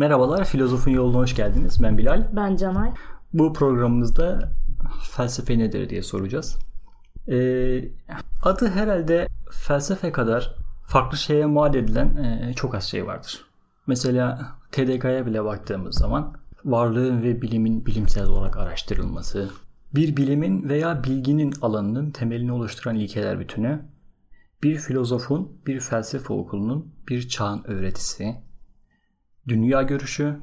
Merhabalar, Filozofun Yoluna hoş geldiniz. Ben Bilal. Ben Canay. Bu programımızda felsefe nedir diye soracağız. Ee, adı herhalde felsefe kadar farklı şeye mal edilen e, çok az şey vardır. Mesela TDK'ya bile baktığımız zaman varlığın ve bilimin bilimsel olarak araştırılması, bir bilimin veya bilginin alanının temelini oluşturan ilkeler bütünü, bir filozofun, bir felsefe okulunun, bir çağın öğretisi, dünya görüşü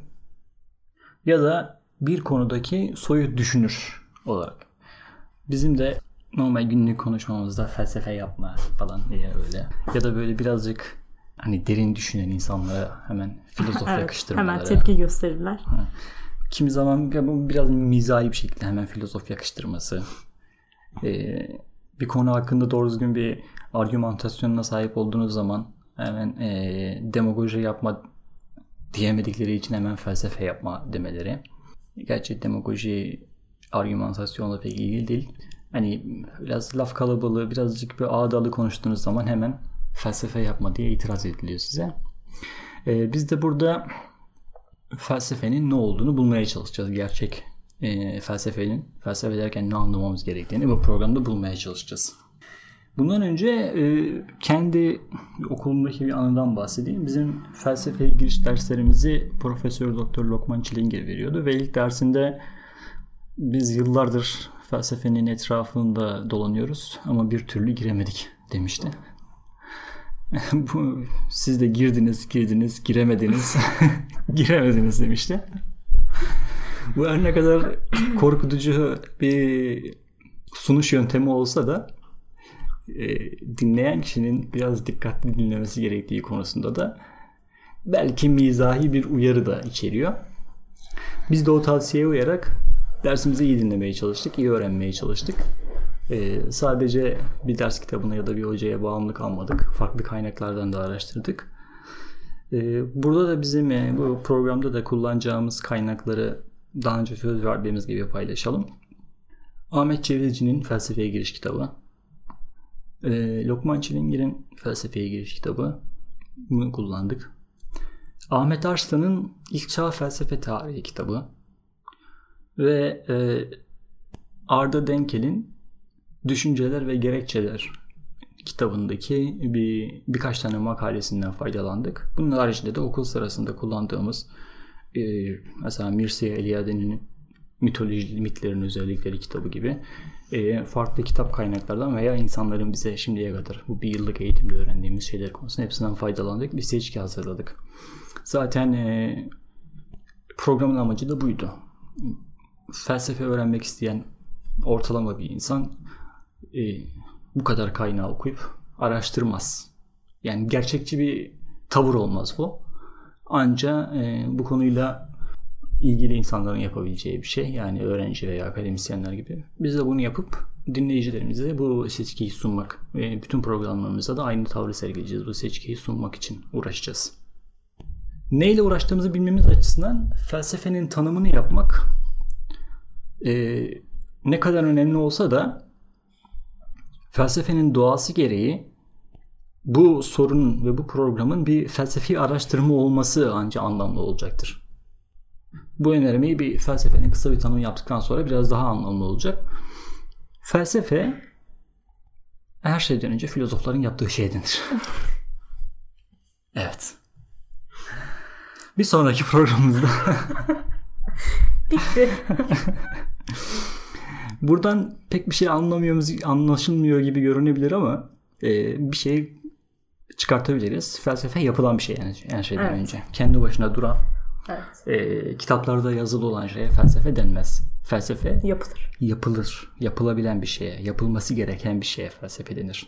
ya da bir konudaki soyut düşünür olarak. Bizim de normal günlük konuşmamızda felsefe yapma falan diye öyle. Ya da böyle birazcık hani derin düşünen insanlara hemen filozof Evet, yakıştırmaları. hemen tepki gösterirler. Kimi zaman biraz mizahi bir şekilde hemen filozof yakıştırması. Ee, bir konu hakkında doğru düzgün bir argümantasyonuna sahip olduğunuz zaman hemen e, demagoji yapma diyemedikleri için hemen felsefe yapma demeleri. Gerçi demagoji argümantasyonla pek ilgili değil. Hani biraz laf kalabalığı, birazcık bir ağdalı konuştuğunuz zaman hemen felsefe yapma diye itiraz ediliyor size. Ee, biz de burada felsefenin ne olduğunu bulmaya çalışacağız. Gerçek e, felsefenin, felsefe derken ne anlamamız gerektiğini bu programda bulmaya çalışacağız. Bundan önce e, kendi okulumdaki bir anıdan bahsedeyim. Bizim felsefe giriş derslerimizi Profesör Doktor Lokman Çilingir veriyordu ve ilk dersinde biz yıllardır felsefenin etrafında dolanıyoruz ama bir türlü giremedik demişti. Bu siz de girdiniz, girdiniz, giremediniz, giremediniz demişti. Bu her ne kadar korkutucu bir sunuş yöntemi olsa da e, dinleyen kişinin biraz dikkatli dinlemesi gerektiği konusunda da belki mizahi bir uyarı da içeriyor. Biz de o tavsiyeye uyarak dersimizi iyi dinlemeye çalıştık, iyi öğrenmeye çalıştık. Ee, sadece bir ders kitabına ya da bir hocaya bağımlı kalmadık. Farklı kaynaklardan da araştırdık. Ee, burada da bizim e, bu programda da kullanacağımız kaynakları daha önce söz verdiğimiz gibi paylaşalım. Ahmet Çevreci'nin Felsefeye Giriş kitabı. Ee, Lokman Çilingir'in Felsefeye Giriş kitabı. Bunu kullandık. Ahmet Arslan'ın İlk Çağ Felsefe Tarihi kitabı. Ve e, Arda Denkel'in Düşünceler ve Gerekçeler kitabındaki bir birkaç tane makalesinden faydalandık. Bunun haricinde de okul sırasında kullandığımız e, mesela Mircea Eliade'nin mitoloji mitlerin özellikleri kitabı gibi e, farklı kitap kaynaklardan veya insanların bize şimdiye kadar bu bir yıllık eğitimde öğrendiğimiz şeyler konusunda hepsinden faydalandık. Bir seçki hazırladık. Zaten e, programın amacı da buydu. Felsefe öğrenmek isteyen ortalama bir insan e, bu kadar kaynağı okuyup araştırmaz. Yani gerçekçi bir tavır olmaz bu. Anca e, bu konuyla ilgili insanların yapabileceği bir şey. Yani öğrenci veya akademisyenler gibi. Biz de bunu yapıp dinleyicilerimize bu seçkiyi sunmak ve bütün programlarımızda da aynı tavrı sergileyeceğiz. Bu seçkiyi sunmak için uğraşacağız. Neyle uğraştığımızı bilmemiz açısından felsefenin tanımını yapmak e, ne kadar önemli olsa da felsefenin doğası gereği bu sorunun ve bu programın bir felsefi araştırma olması ancak anlamlı olacaktır. Bu önermeyi bir felsefenin kısa bir tanımı yaptıktan sonra biraz daha anlamlı olacak. Felsefe her şeyden önce filozofların yaptığı şey denir. evet. Bir sonraki programımızda Bitti. Buradan pek bir şey anlamıyoruz, anlaşılmıyor gibi görünebilir ama e, bir şey çıkartabiliriz. Felsefe yapılan bir şey yani her şeyden Evet. önce. Kendi başına duran, Evet. e, kitaplarda yazılı olan şeye felsefe denmez. Felsefe Yapılır. yapılır, yapılabilen bir şeye, yapılması gereken bir şeye felsefe denir.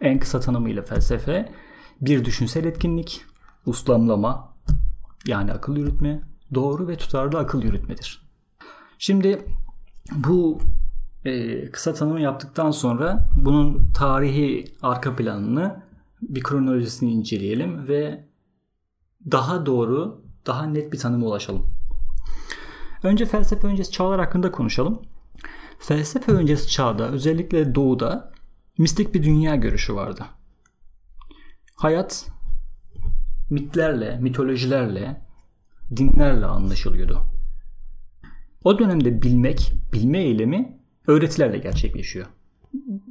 En kısa tanımıyla felsefe bir düşünsel etkinlik, uslamlama yani akıl yürütme, doğru ve tutarlı akıl yürütmedir. Şimdi bu e, kısa tanımı yaptıktan sonra bunun tarihi arka planını bir kronolojisini inceleyelim ve daha doğru, daha net bir tanıma ulaşalım. Önce felsefe öncesi çağlar hakkında konuşalım. Felsefe öncesi çağda özellikle doğuda mistik bir dünya görüşü vardı. Hayat mitlerle, mitolojilerle, dinlerle anlaşılıyordu. O dönemde bilmek, bilme eylemi öğretilerle gerçekleşiyor.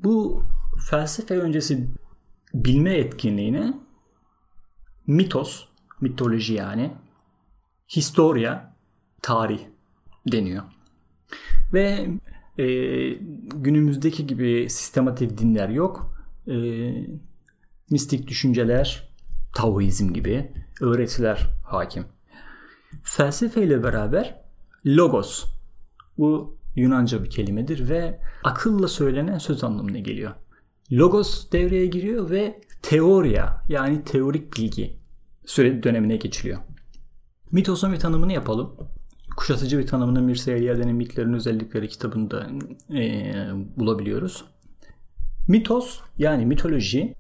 Bu felsefe öncesi bilme etkinliğine mitos, mitoloji yani, historia, tarih deniyor. Ve e, günümüzdeki gibi sistematik dinler yok. E, mistik düşünceler, Taoizm gibi öğretiler hakim. Felsefe ile beraber logos, bu Yunanca bir kelimedir ve akılla söylenen söz anlamına geliyor. Logos devreye giriyor ve teoria yani teorik bilgi süre dönemine geçiliyor. Mitosun bir tanımını yapalım. Kuşatıcı bir tanımını Mircea Eliade'nin Mitlerin Özellikleri kitabında e, bulabiliyoruz. Mitos yani mitoloji,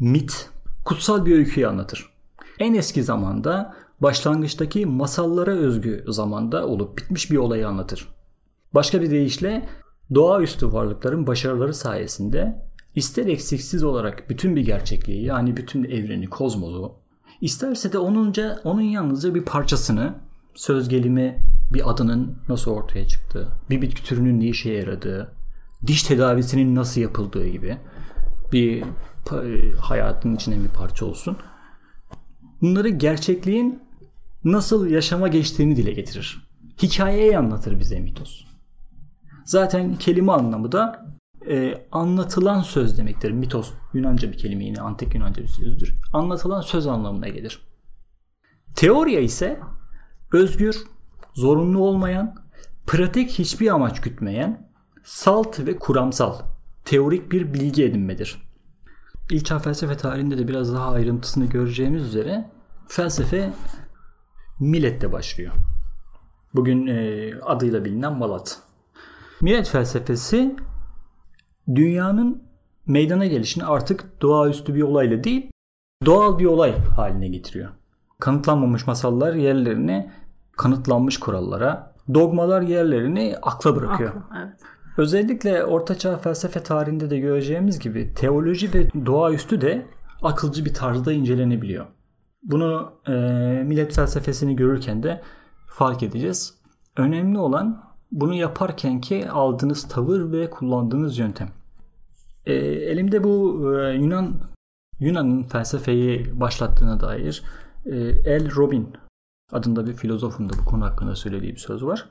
mit, kutsal bir öyküyü anlatır. En eski zamanda başlangıçtaki masallara özgü zamanda olup bitmiş bir olayı anlatır. Başka bir deyişle doğaüstü varlıkların başarıları sayesinde ister eksiksiz olarak bütün bir gerçekliği yani bütün evreni, kozmosu, isterse de onunca, onun yalnızca bir parçasını söz gelimi bir adının nasıl ortaya çıktığı, bir bitki türünün ne işe yaradığı, diş tedavisinin nasıl yapıldığı gibi bir hayatın içine bir parça olsun. Bunları gerçekliğin nasıl yaşama geçtiğini dile getirir. Hikayeyi anlatır bize mitos. Zaten kelime anlamı da e, anlatılan söz demektir. Mitos Yunanca bir kelime yine antik Yunanca bir sözdür. Anlatılan söz anlamına gelir. Teoriya ise özgür, zorunlu olmayan, pratik hiçbir amaç gütmeyen, salt ve kuramsal, teorik bir bilgi edinmedir. İlk çağ felsefe tarihinde de biraz daha ayrıntısını göreceğimiz üzere felsefe Milet'te başlıyor. Bugün e, adıyla bilinen Malat. Millet felsefesi dünyanın meydana gelişini artık doğaüstü bir olayla değil, doğal bir olay haline getiriyor. Kanıtlanmamış masallar yerlerini kanıtlanmış kurallara, dogmalar yerlerini akla bırakıyor. Aklı, evet. Özellikle ortaçağ felsefe tarihinde de göreceğimiz gibi teoloji ve doğaüstü de akılcı bir tarzda incelenebiliyor. Bunu e, millet felsefesini görürken de fark edeceğiz. Önemli olan bunu yaparken ki aldığınız tavır ve kullandığınız yöntem. E, elimde bu e, Yunan Yunan'ın felsefeyi başlattığına dair e, El Robin adında bir filozofun da bu konu hakkında söylediği bir söz var.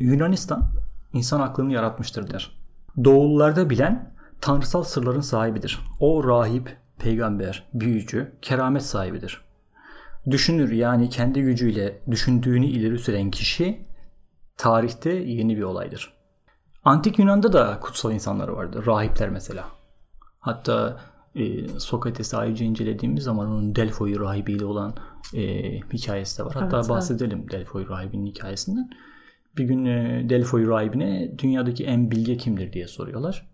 Yunanistan insan aklını yaratmıştır der. Doğullarda bilen tanrısal sırların sahibidir. O rahip, peygamber, büyücü, keramet sahibidir. Düşünür yani kendi gücüyle düşündüğünü ileri süren kişi tarihte yeni bir olaydır. Antik Yunan'da da kutsal insanlar vardı. Rahipler mesela. Hatta e, Sokrates'i ayrıca incelediğimiz zaman onun Delfoy rahibiyle olan e, hikayesi de var. Hatta evet, bahsedelim evet. Delfoy rahibinin hikayesinden. Bir gün e, Delfoy rahibine dünyadaki en bilge kimdir diye soruyorlar.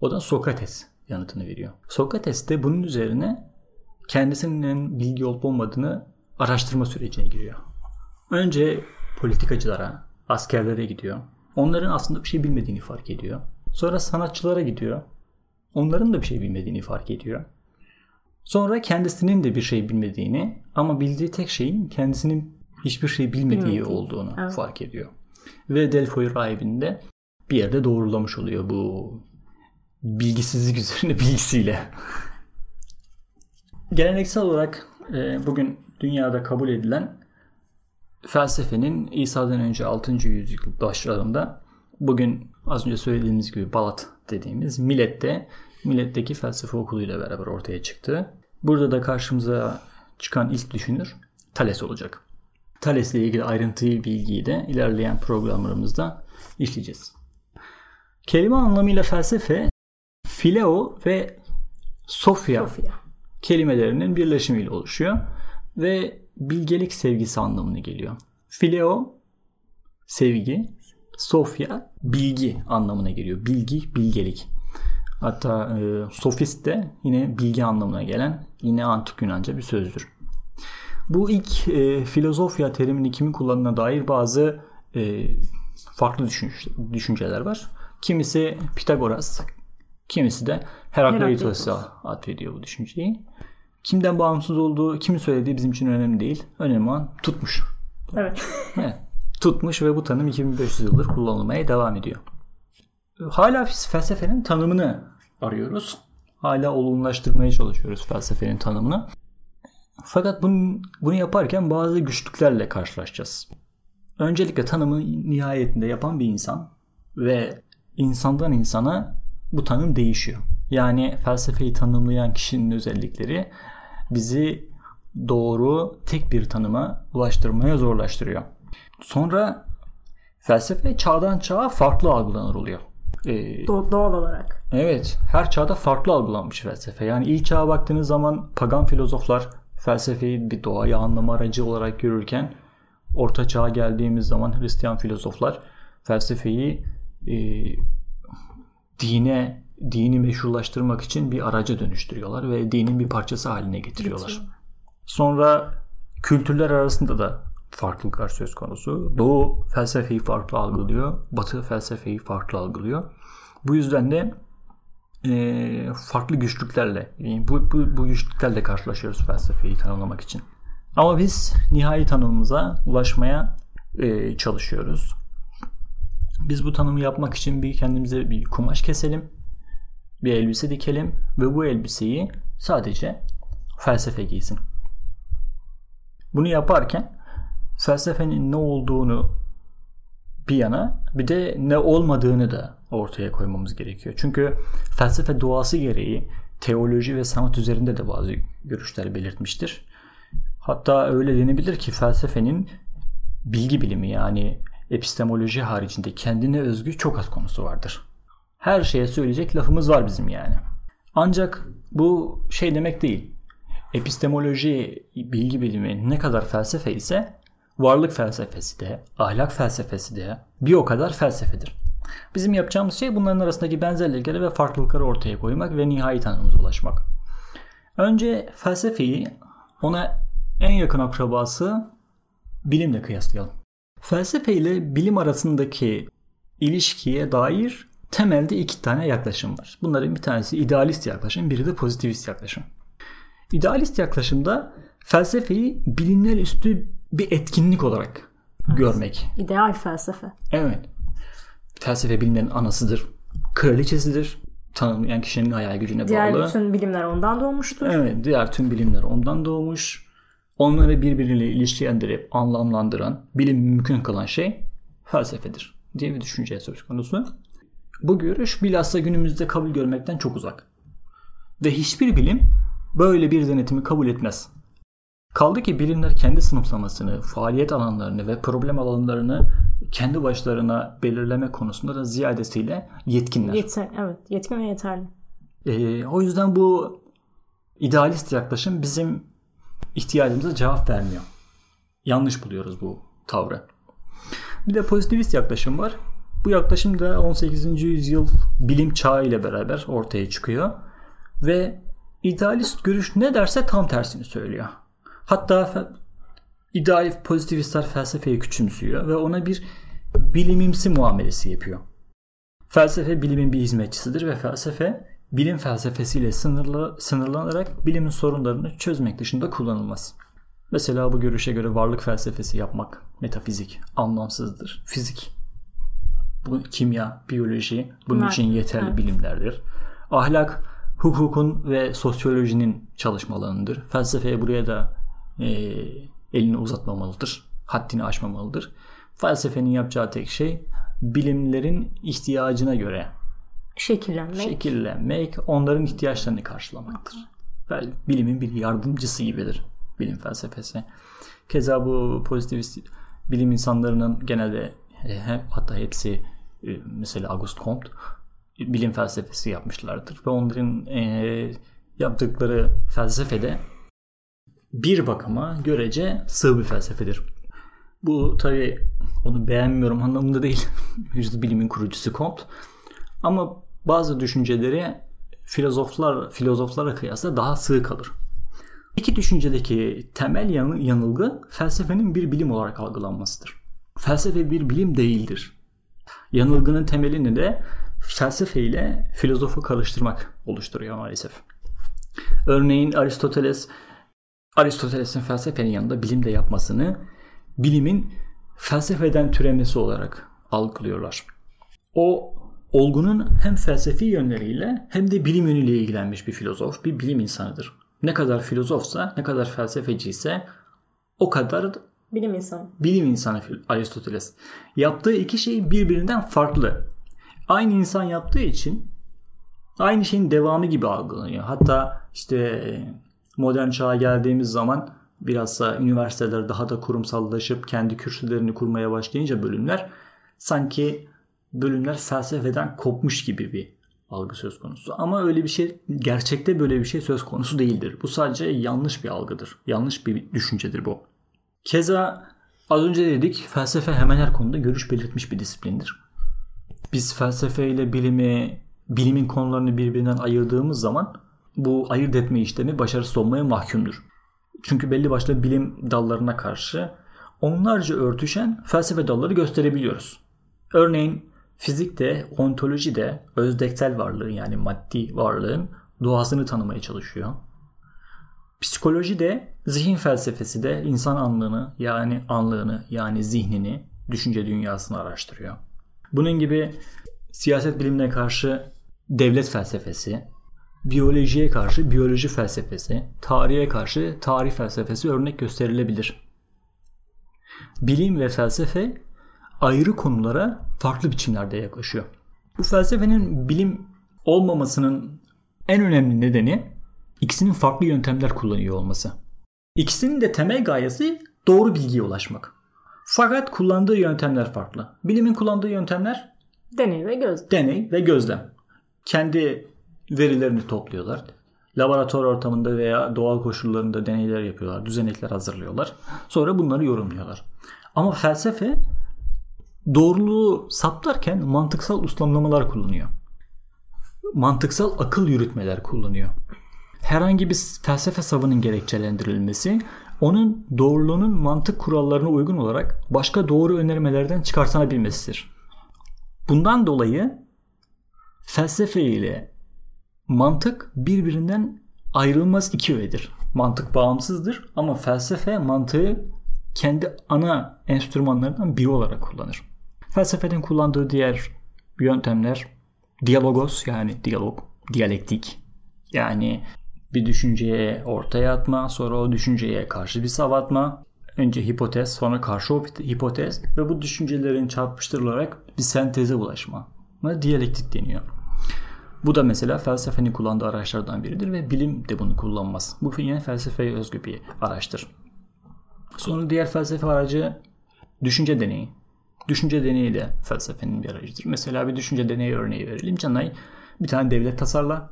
O da Sokrates yanıtını veriyor. Sokrates de bunun üzerine kendisinin en bilgi olup olmadığını araştırma sürecine giriyor. Önce politikacılara, askerlere gidiyor. Onların aslında bir şey bilmediğini fark ediyor. Sonra sanatçılara gidiyor. Onların da bir şey bilmediğini fark ediyor. Sonra kendisinin de bir şey bilmediğini ama bildiği tek şeyin kendisinin hiçbir şey bilmediği Bilmediği. olduğunu evet. fark ediyor. Ve Delfoy rahibinde bir yerde doğrulamış oluyor bu bilgisizlik üzerine bilgisiyle. Geleneksel olarak e, bugün dünyada kabul edilen felsefenin İsa'dan önce 6. yüzyıl başlarında bugün az önce söylediğimiz gibi Balat dediğimiz Millet'te Millet'teki felsefe okuluyla beraber ortaya çıktı. Burada da karşımıza çıkan ilk düşünür Thales olacak. Thales ile ilgili ayrıntılı bilgiyi de ilerleyen programlarımızda işleyeceğiz. Kelime anlamıyla felsefe Fileo ve Sofya, Sofya. kelimelerinin birleşimiyle oluşuyor ve bilgelik sevgisi anlamına geliyor. Fileo sevgi, Sofya bilgi anlamına geliyor. Bilgi, bilgelik. Hatta e, sofist de yine bilgi anlamına gelen yine antik Yunanca bir sözdür. Bu ilk e, filozofya terimini kimin kullandığına dair bazı e, farklı düşünce, düşünceler var. Kimisi Pitagoras, kimisi de Herakleitos'a atfediyor bu düşünceyi. Kimden bağımsız olduğu, kimin söylediği bizim için önemli değil. Önemli olan tutmuş. Evet. Evet. Tutmuş ve bu tanım 2500 yıldır kullanılmaya devam ediyor. Hala felsefenin tanımını arıyoruz. Hala olumlaştırmaya çalışıyoruz felsefenin tanımını. Fakat bunu, bunu yaparken bazı güçlüklerle karşılaşacağız. Öncelikle tanımı nihayetinde yapan bir insan ve insandan insana bu tanım değişiyor. Yani felsefeyi tanımlayan kişinin özellikleri bizi doğru tek bir tanıma ulaştırmaya zorlaştırıyor. Sonra felsefe çağdan çağa farklı algılanır oluyor. Ee, Do- doğal olarak. evet, her çağda farklı algılanmış felsefe. Yani ilk çağa baktığınız zaman pagan filozoflar felsefeyi bir doğayı anlama aracı olarak görürken orta çağa geldiğimiz zaman Hristiyan filozoflar felsefeyi e, dine dini meşrulaştırmak için bir araca dönüştürüyorlar ve dinin bir parçası haline getiriyorlar. Getiriyor. Sonra kültürler arasında da farklılıklar söz konusu. Doğu felsefeyi farklı algılıyor. Batı felsefeyi farklı algılıyor. Bu yüzden de e, farklı güçlüklerle yani bu, bu, bu güçlüklerle karşılaşıyoruz felsefeyi tanımlamak için. Ama biz nihai tanımımıza ulaşmaya e, çalışıyoruz. Biz bu tanımı yapmak için bir kendimize bir kumaş keselim, bir elbise dikelim ve bu elbiseyi sadece felsefe giysin. Bunu yaparken felsefenin ne olduğunu bir yana bir de ne olmadığını da ortaya koymamız gerekiyor. Çünkü felsefe doğası gereği teoloji ve sanat üzerinde de bazı görüşler belirtmiştir. Hatta öyle denebilir ki felsefenin bilgi bilimi yani epistemoloji haricinde kendine özgü çok az konusu vardır. Her şeye söyleyecek lafımız var bizim yani. Ancak bu şey demek değil. Epistemoloji, bilgi bilimi ne kadar felsefe ise varlık felsefesi de, ahlak felsefesi de bir o kadar felsefedir. Bizim yapacağımız şey bunların arasındaki benzerlikleri ve farklılıkları ortaya koymak ve nihai tanımımıza ulaşmak. Önce felsefeyi ona en yakın akrabası bilimle kıyaslayalım. Felsefe ile bilim arasındaki ilişkiye dair temelde iki tane yaklaşım var. Bunların bir tanesi idealist yaklaşım, biri de pozitivist yaklaşım. İdealist yaklaşımda felsefeyi bilimler üstü bir etkinlik olarak görmek. İdeal felsefe. Evet. Felsefe bilimlerin anasıdır. Kraliçesidir. Tanımlayan kişinin hayal gücüne Diğer bağlı. bütün bilimler ondan doğmuştur. Evet, diğer tüm bilimler ondan doğmuş. Onları birbiriyle ilişkilendirip anlamlandıran, bilim mümkün kılan şey felsefedir diye bir düşünce söz konusu. Bu görüş bilhassa günümüzde kabul görmekten çok uzak. Ve hiçbir bilim böyle bir denetimi kabul etmez. Kaldı ki bilimler kendi sınıflamasını, faaliyet alanlarını ve problem alanlarını kendi başlarına belirleme konusunda da ziyadesiyle yetkinler. Yeter, evet. Yetkin ve yeterli. Ee, o yüzden bu idealist yaklaşım bizim ihtiyacımıza cevap vermiyor. Yanlış buluyoruz bu tavrı. Bir de pozitivist yaklaşım var. Bu yaklaşım da 18. yüzyıl bilim çağı ile beraber ortaya çıkıyor. Ve idealist görüş ne derse tam tersini söylüyor. Hatta fe- ideal pozitivistler felsefeyi küçümsüyor ve ona bir bilimimsi muamelesi yapıyor. Felsefe bilimin bir hizmetçisidir ve felsefe bilim felsefesiyle sınırlı, sınırlanarak bilimin sorunlarını çözmek dışında kullanılmaz. Mesela bu görüşe göre varlık felsefesi yapmak metafizik, anlamsızdır. Fizik, bu kimya, biyoloji bunun Bunlar- için yeterli evet. bilimlerdir. Ahlak, hukukun ve sosyolojinin çalışma alanıdır. Felsefeye buraya da e, elini uzatmamalıdır. Haddini aşmamalıdır. Felsefenin yapacağı tek şey bilimlerin ihtiyacına göre Şekillenmek. şekillenmek, onların ihtiyaçlarını karşılamaktır. Ve bilimin bir yardımcısı gibidir bilim felsefesi. Keza bu pozitivist bilim insanlarının genelde e, he- hatta hepsi e, mesela Auguste Comte e, bilim felsefesi yapmışlardır ve onların e, yaptıkları felsefede bir bakıma görece sığ bir felsefedir. Bu tabi onu beğenmiyorum anlamında değil. Yüzde bilimin kurucusu Comte. Ama bazı düşünceleri filozoflar filozoflara kıyasla daha sığ kalır. İki düşüncedeki temel yanı- yanılgı felsefenin bir bilim olarak algılanmasıdır. Felsefe bir bilim değildir. Yanılgının temelini de felsefe ile filozofu karıştırmak oluşturuyor maalesef. Örneğin Aristoteles Aristoteles'in felsefenin yanında bilim de yapmasını bilimin felsefeden türemesi olarak algılıyorlar. O olgunun hem felsefi yönleriyle hem de bilim yönüyle ilgilenmiş bir filozof, bir bilim insanıdır. Ne kadar filozofsa, ne kadar felsefeci ise o kadar Bilim insanı. bilim insanı Aristoteles. Yaptığı iki şey birbirinden farklı. Aynı insan yaptığı için aynı şeyin devamı gibi algılanıyor. Hatta işte modern çağa geldiğimiz zaman biraz da üniversiteler daha da kurumsallaşıp kendi kürsülerini kurmaya başlayınca bölümler sanki bölümler felsefeden kopmuş gibi bir algı söz konusu. Ama öyle bir şey gerçekte böyle bir şey söz konusu değildir. Bu sadece yanlış bir algıdır. Yanlış bir düşüncedir bu. Keza az önce dedik felsefe hemen her konuda görüş belirtmiş bir disiplindir. Biz felsefe ile bilimi, bilimin konularını birbirinden ayırdığımız zaman bu ayırt etme işlemi başarısız olmaya mahkumdur. Çünkü belli başlı bilim dallarına karşı onlarca örtüşen felsefe dalları gösterebiliyoruz. Örneğin fizikte, ontolojide özdeksel varlığın yani maddi varlığın doğasını tanımaya çalışıyor. Psikoloji de zihin felsefesi de insan anlığını yani anlığını yani zihnini, düşünce dünyasını araştırıyor. Bunun gibi siyaset bilimine karşı devlet felsefesi, biyolojiye karşı biyoloji felsefesi, tarihe karşı tarih felsefesi örnek gösterilebilir. Bilim ve felsefe ayrı konulara farklı biçimlerde yaklaşıyor. Bu felsefenin bilim olmamasının en önemli nedeni ikisinin farklı yöntemler kullanıyor olması. İkisinin de temel gayesi doğru bilgiye ulaşmak. Fakat kullandığı yöntemler farklı. Bilimin kullandığı yöntemler Deney ve göz. deney ve gözlem. Kendi verilerini topluyorlar. Laboratuvar ortamında veya doğal koşullarında deneyler yapıyorlar, düzenekler hazırlıyorlar. Sonra bunları yorumluyorlar. Ama felsefe doğruluğu saptarken mantıksal uslamlamalar kullanıyor. Mantıksal akıl yürütmeler kullanıyor. Herhangi bir felsefe savının gerekçelendirilmesi onun doğruluğunun mantık kurallarına uygun olarak başka doğru önermelerden çıkartılabilmesidir. Bundan dolayı felsefe ile mantık birbirinden ayrılmaz iki öğedir. Mantık bağımsızdır ama felsefe mantığı kendi ana enstrümanlarından biri olarak kullanır. Felsefenin kullandığı diğer yöntemler diyalogos yani diyalog, diyalektik. Yani bir düşünceye ortaya atma, sonra o düşünceye karşı bir savatma. Önce hipotez, sonra karşı hipotez ve bu düşüncelerin çarpıştırılarak bir senteze ulaşma. Buna diyalektik deniyor. Bu da mesela felsefenin kullandığı araçlardan biridir ve bilim de bunu kullanmaz. Bu yine felsefeye özgü bir araçtır. Sonra diğer felsefe aracı düşünce deneyi. Düşünce deneyi de felsefenin bir aracıdır. Mesela bir düşünce deneyi örneği verelim. Canay bir tane devlet tasarla.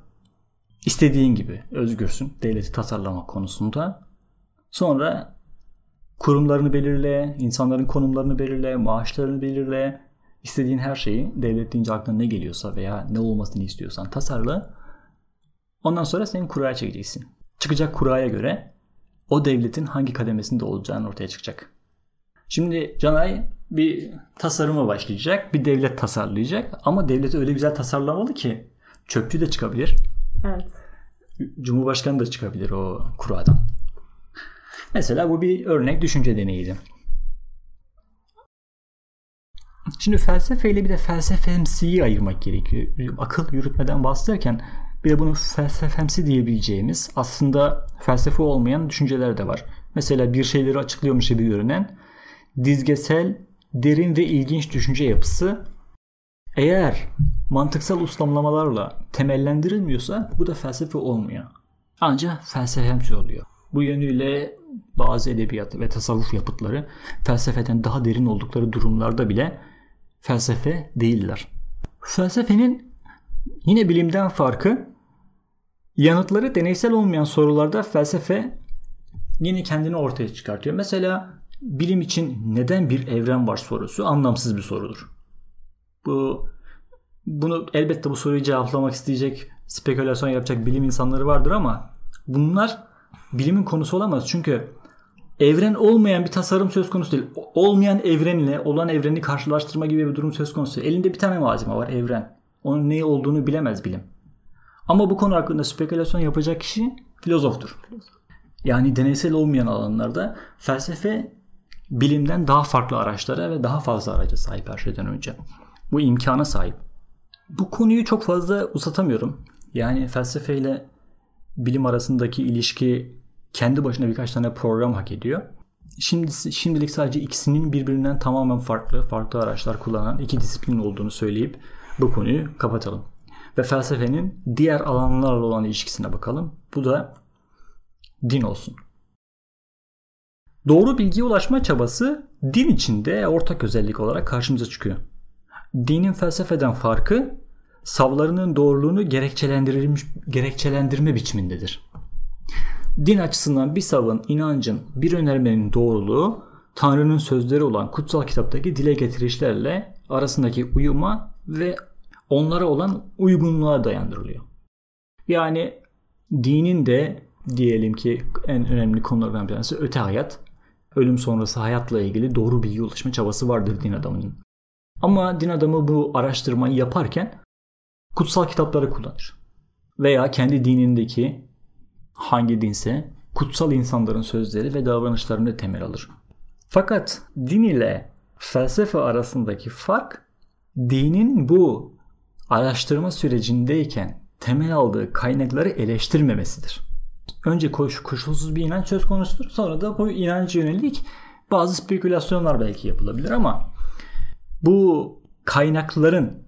İstediğin gibi özgürsün devleti tasarlama konusunda. Sonra kurumlarını belirle, insanların konumlarını belirle, maaşlarını belirle. İstediğin her şeyi devlet deyince aklına ne geliyorsa veya ne olmasını istiyorsan tasarla. Ondan sonra senin kuraya çekeceksin. Çıkacak kuraya göre o devletin hangi kademesinde olacağını ortaya çıkacak. Şimdi Canay bir tasarıma başlayacak. Bir devlet tasarlayacak. Ama devleti öyle güzel tasarlamalı ki çöpçü de çıkabilir. Evet. Cumhurbaşkanı da çıkabilir o kuradan. Mesela bu bir örnek düşünce deneyiydi. Şimdi felsefeyle bir de felsefemsiyi ayırmak gerekiyor. Akıl yürütmeden bahsederken bir de bunu felsefemsi diyebileceğimiz aslında felsefe olmayan düşünceler de var. Mesela bir şeyleri açıklıyormuş gibi görünen dizgesel, derin ve ilginç düşünce yapısı eğer mantıksal uslamlamalarla temellendirilmiyorsa bu da felsefe olmuyor. Ancak felsefemsi oluyor. Bu yönüyle bazı edebiyat ve tasavvuf yapıtları felsefeden daha derin oldukları durumlarda bile felsefe değiller. Felsefenin yine bilimden farkı yanıtları deneysel olmayan sorularda felsefe yine kendini ortaya çıkartıyor. Mesela bilim için neden bir evren var sorusu anlamsız bir sorudur. Bu bunu elbette bu soruyu cevaplamak isteyecek, spekülasyon yapacak bilim insanları vardır ama bunlar bilimin konusu olamaz. Çünkü evren olmayan bir tasarım söz konusu değil. Olmayan evrenle olan evreni karşılaştırma gibi bir durum söz konusu. Elinde bir tane malzeme var evren. Onun ne olduğunu bilemez bilim. Ama bu konu hakkında spekülasyon yapacak kişi filozoftur. Yani deneysel olmayan alanlarda felsefe bilimden daha farklı araçlara ve daha fazla araca sahip her şeyden önce. Bu imkana sahip. Bu konuyu çok fazla uzatamıyorum. Yani felsefe ile bilim arasındaki ilişki kendi başına birkaç tane program hak ediyor. Şimdi şimdilik sadece ikisinin birbirinden tamamen farklı, farklı araçlar kullanan iki disiplin olduğunu söyleyip bu konuyu kapatalım. Ve felsefenin diğer alanlarla olan ilişkisine bakalım. Bu da din olsun. Doğru bilgiye ulaşma çabası din içinde ortak özellik olarak karşımıza çıkıyor. Dinin felsefeden farkı savlarının doğruluğunu gerekçelendirilmiş gerekçelendirme biçimindedir. Din açısından bir savın, inancın, bir önermenin doğruluğu Tanrı'nın sözleri olan kutsal kitaptaki dile getirişlerle arasındaki uyuma ve onlara olan uygunluğa dayandırılıyor. Yani dinin de diyelim ki en önemli konulardan bir tanesi öte hayat, ölüm sonrası hayatla ilgili doğru bilgi ulaşma çabası vardır din adamının. Ama din adamı bu araştırmayı yaparken kutsal kitapları kullanır. Veya kendi dinindeki hangi dinse kutsal insanların sözleri ve davranışlarını temel alır. Fakat din ile felsefe arasındaki fark dinin bu araştırma sürecindeyken temel aldığı kaynakları eleştirmemesidir. Önce koş, koşulsuz bir inanç söz konusudur. Sonra da bu inanca yönelik bazı spekülasyonlar belki yapılabilir ama bu kaynakların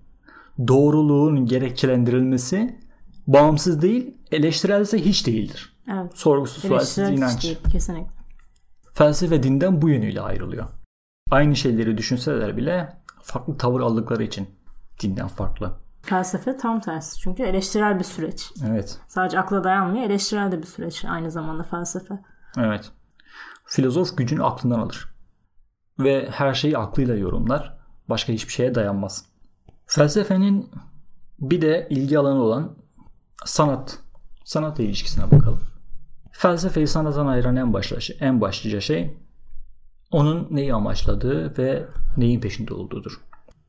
doğruluğun gerekçelendirilmesi bağımsız değil, eleştirelse hiç değildir. Evet. Sorgusuz sualsiz inanç. Değil, kesinlikle. Felsefe dinden bu yönüyle ayrılıyor. Aynı şeyleri düşünseler bile farklı tavır aldıkları için dinden farklı. Felsefe tam tersi. Çünkü eleştirel bir süreç. Evet. Sadece akla dayanmıyor. Eleştirel de bir süreç aynı zamanda felsefe. Evet. Filozof gücünü aklından alır. Ve her şeyi aklıyla yorumlar. Başka hiçbir şeye dayanmaz. Felsefenin bir de ilgi alanı olan sanat. Sanatla ilişkisine bakalım. Felsefeyi sanattan ayıran en, başla, en başlıca şey onun neyi amaçladığı ve neyin peşinde olduğudur.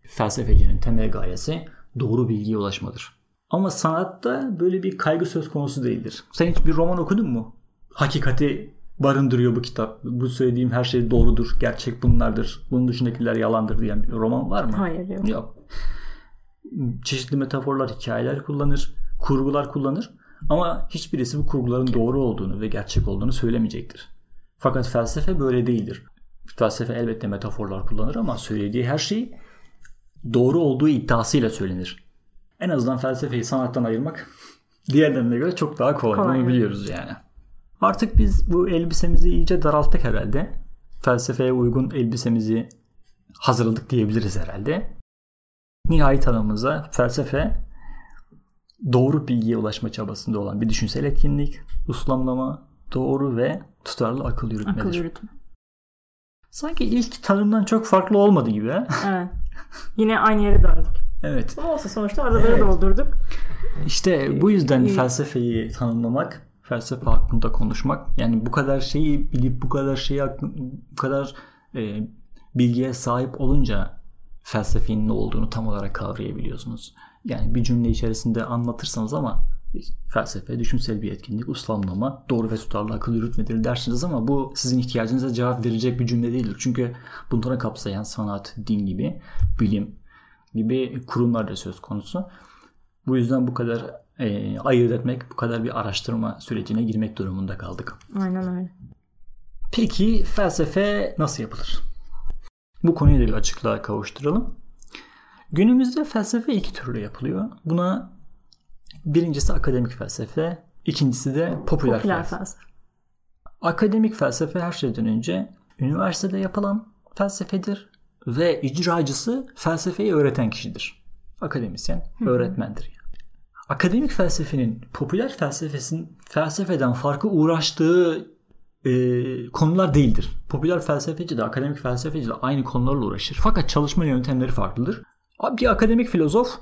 Felsefecinin temel gayesi doğru bilgiye ulaşmadır. Ama sanatta böyle bir kaygı söz konusu değildir. Sen hiç bir roman okudun mu? Hakikati barındırıyor bu kitap. Bu söylediğim her şey doğrudur, gerçek bunlardır. Bunun dışındakiler yalandır diyen bir roman var mı? Hayır yok. Yok. Çeşitli metaforlar, hikayeler kullanır, kurgular kullanır. Ama hiçbirisi bu kurguların doğru olduğunu ve gerçek olduğunu söylemeyecektir. Fakat felsefe böyle değildir. Felsefe elbette metaforlar kullanır ama söylediği her şey doğru olduğu iddiasıyla söylenir. En azından felsefeyi sanattan ayırmak diğerlerine göre çok daha kolay. kolay. Bunu biliyoruz yani. Artık biz bu elbisemizi iyice daralttık herhalde. Felsefeye uygun elbisemizi hazırladık diyebiliriz herhalde. Nihai tanımımıza felsefe doğru bilgiye ulaşma çabasında olan bir düşünsel etkinlik, uslamlama, doğru ve tutarlı akıl yürütmedir. Akıl yürütme. Sanki ilk tanımdan çok farklı olmadı gibi. Evet. Yine aynı yere döndük. Evet. Ama olsa sonuçta araları evet. doldurduk. İşte bu yüzden felsefeyi tanımlamak, felsefe hakkında konuşmak, yani bu kadar şeyi bilip bu kadar şeyi bu kadar e, bilgiye sahip olunca felsefenin ne olduğunu tam olarak kavrayabiliyorsunuz. Yani bir cümle içerisinde anlatırsanız ama felsefe, düşünsel bir etkinlik, uslamlama, doğru ve tutarlı akıl yürütmedir dersiniz ama bu sizin ihtiyacınıza cevap verecek bir cümle değildir. Çünkü bunları kapsayan sanat, din gibi, bilim gibi kurumlar da söz konusu. Bu yüzden bu kadar e, ayırt etmek, bu kadar bir araştırma sürecine girmek durumunda kaldık. Aynen öyle. Peki felsefe nasıl yapılır? Bu konuyu da bir açıklığa kavuşturalım. Günümüzde felsefe iki türlü yapılıyor. Buna birincisi akademik felsefe, ikincisi de popüler, popüler felsefe. felsefe. Akademik felsefe her şeyden önce üniversitede yapılan felsefedir ve icracısı felsefeyi öğreten kişidir. Akademisyen, Hı-hı. öğretmendir. Akademik felsefenin popüler felsefesin felsefeden farkı uğraştığı e, konular değildir. Popüler felsefeci de akademik felsefeci de aynı konularla uğraşır. Fakat çalışma yöntemleri farklıdır. Bir akademik filozof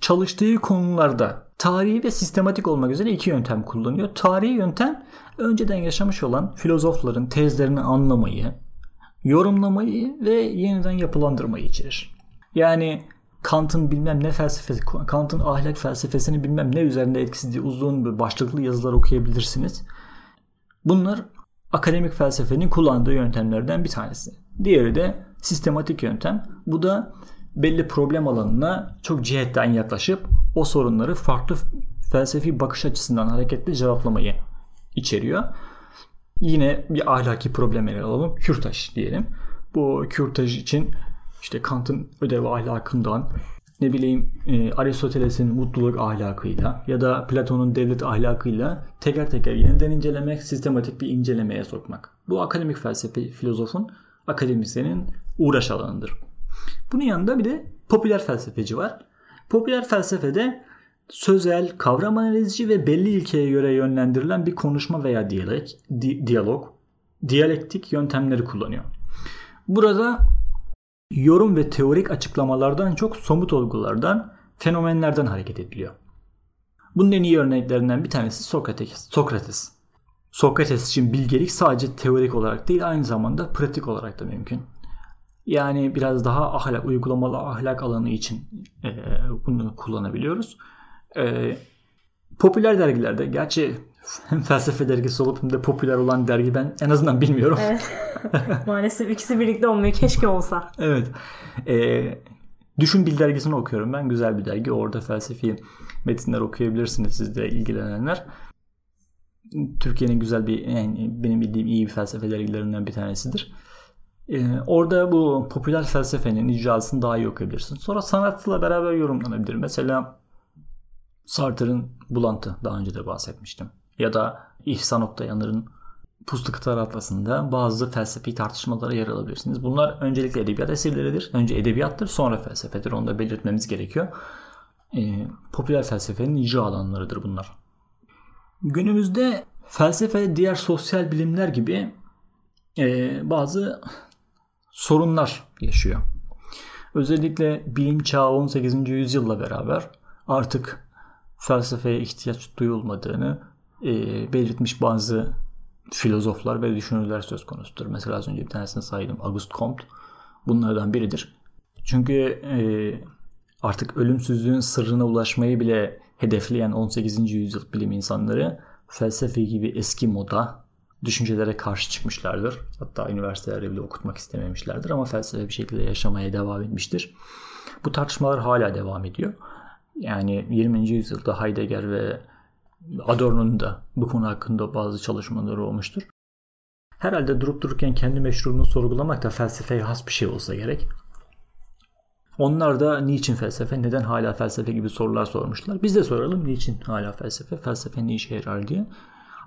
çalıştığı konularda tarihi ve sistematik olmak üzere iki yöntem kullanıyor. Tarihi yöntem önceden yaşamış olan filozofların tezlerini anlamayı, yorumlamayı ve yeniden yapılandırmayı içerir. Yani Kant'ın bilmem ne felsefesi, Kant'ın ahlak felsefesini bilmem ne üzerinde etkisi diye uzun bir başlıklı yazılar okuyabilirsiniz. Bunlar akademik felsefenin kullandığı yöntemlerden bir tanesi. Diğeri de sistematik yöntem. Bu da belli problem alanına çok cihetten yaklaşıp o sorunları farklı felsefi bakış açısından hareketli cevaplamayı içeriyor. Yine bir ahlaki problem ele alalım. Kürtaj diyelim. Bu kürtaj için işte Kant'ın ödev ahlakından ne bileyim e, Aristoteles'in mutluluk ahlakıyla ya da Platon'un devlet ahlakıyla teker teker yeniden incelemek, sistematik bir incelemeye sokmak. Bu akademik felsefe filozofun, akademisyenin uğraş alanıdır. Bunun yanında bir de popüler felsefeci var. Popüler felsefede sözel, kavram analizci ve belli ilkeye göre yönlendirilen bir konuşma veya diyalog, di, diyalog, diyalektik yöntemleri kullanıyor. Burada yorum ve teorik açıklamalardan çok somut olgulardan, fenomenlerden hareket ediliyor. Bunun en iyi örneklerinden bir tanesi Sokrates. Sokrates. Sokrates için bilgelik sadece teorik olarak değil aynı zamanda pratik olarak da mümkün. Yani biraz daha ahlak, uygulamalı ahlak alanı için e, bunu kullanabiliyoruz. E, popüler dergilerde, gerçi hem felsefe dergisi olup hem de popüler olan dergi ben en azından bilmiyorum. Evet. Maalesef ikisi birlikte olmuyor. Keşke olsa. evet. E, Düşün Bil dergisini okuyorum ben. Güzel bir dergi. Orada felsefi metinler okuyabilirsiniz siz de ilgilenenler. Türkiye'nin güzel bir yani benim bildiğim iyi bir felsefe dergilerinden bir tanesidir. Ee, orada bu popüler felsefenin icrasını daha iyi okuyabilirsin. Sonra sanatla beraber yorumlanabilir. Mesela Sartre'ın Bulantı daha önce de bahsetmiştim. Ya da İhsan Oktayanır'ın Puslu Kıtalar Atlası'nda bazı felsefi tartışmalara yer alabilirsiniz. Bunlar öncelikle edebiyat eserleridir. Önce edebiyattır sonra felsefedir. Onu da belirtmemiz gerekiyor. Ee, popüler felsefenin icra alanlarıdır bunlar. Günümüzde felsefe diğer sosyal bilimler gibi e, bazı sorunlar yaşıyor. Özellikle bilim çağı 18. yüzyılla beraber artık felsefeye ihtiyaç duyulmadığını e, belirtmiş bazı filozoflar ve düşünürler söz konusudur. Mesela az önce bir tanesini saydım. Auguste Comte bunlardan biridir. Çünkü e, artık ölümsüzlüğün sırrına ulaşmayı bile hedefleyen 18. yüzyıl bilim insanları felsefe gibi eski moda düşüncelere karşı çıkmışlardır. Hatta üniversitelerde bile okutmak istememişlerdir ama felsefe bir şekilde yaşamaya devam etmiştir. Bu tartışmalar hala devam ediyor. Yani 20. yüzyılda Heidegger ve Adorno'nun da bu konu hakkında bazı çalışmaları olmuştur. Herhalde durup dururken kendi meşruluğunu sorgulamak da felsefeye has bir şey olsa gerek. Onlar da niçin felsefe, neden hala felsefe gibi sorular sormuşlar. Biz de soralım niçin hala felsefe, felsefe ne işe yarar diye.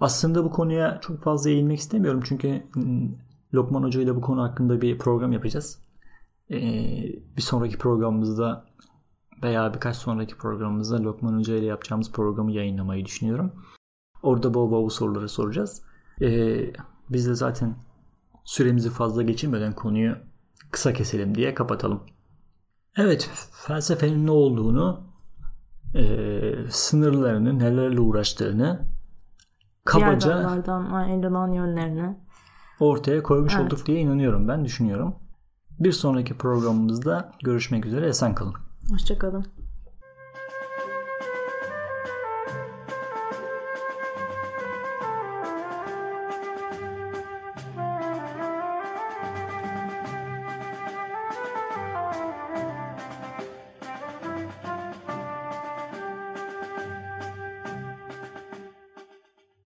Aslında bu konuya çok fazla eğilmek istemiyorum çünkü hmm, Lokman Hoca ile bu konu hakkında bir program yapacağız. Ee, bir sonraki programımızda veya birkaç sonraki programımızda Lokman Hoca ile yapacağımız programı yayınlamayı düşünüyorum. Orada bol bol bu soruları soracağız. Ee, biz de zaten süremizi fazla geçirmeden konuyu kısa keselim diye kapatalım. Evet, felsefenin ne olduğunu, e, sınırlarını, nelerle uğraştığını kabaca Diğer dallardan ayrılan yönlerini. ortaya koymuş Evet. olduk diye inanıyorum ben, düşünüyorum. Bir sonraki programımızda görüşmek üzere, esen kalın. Hoşçakalın.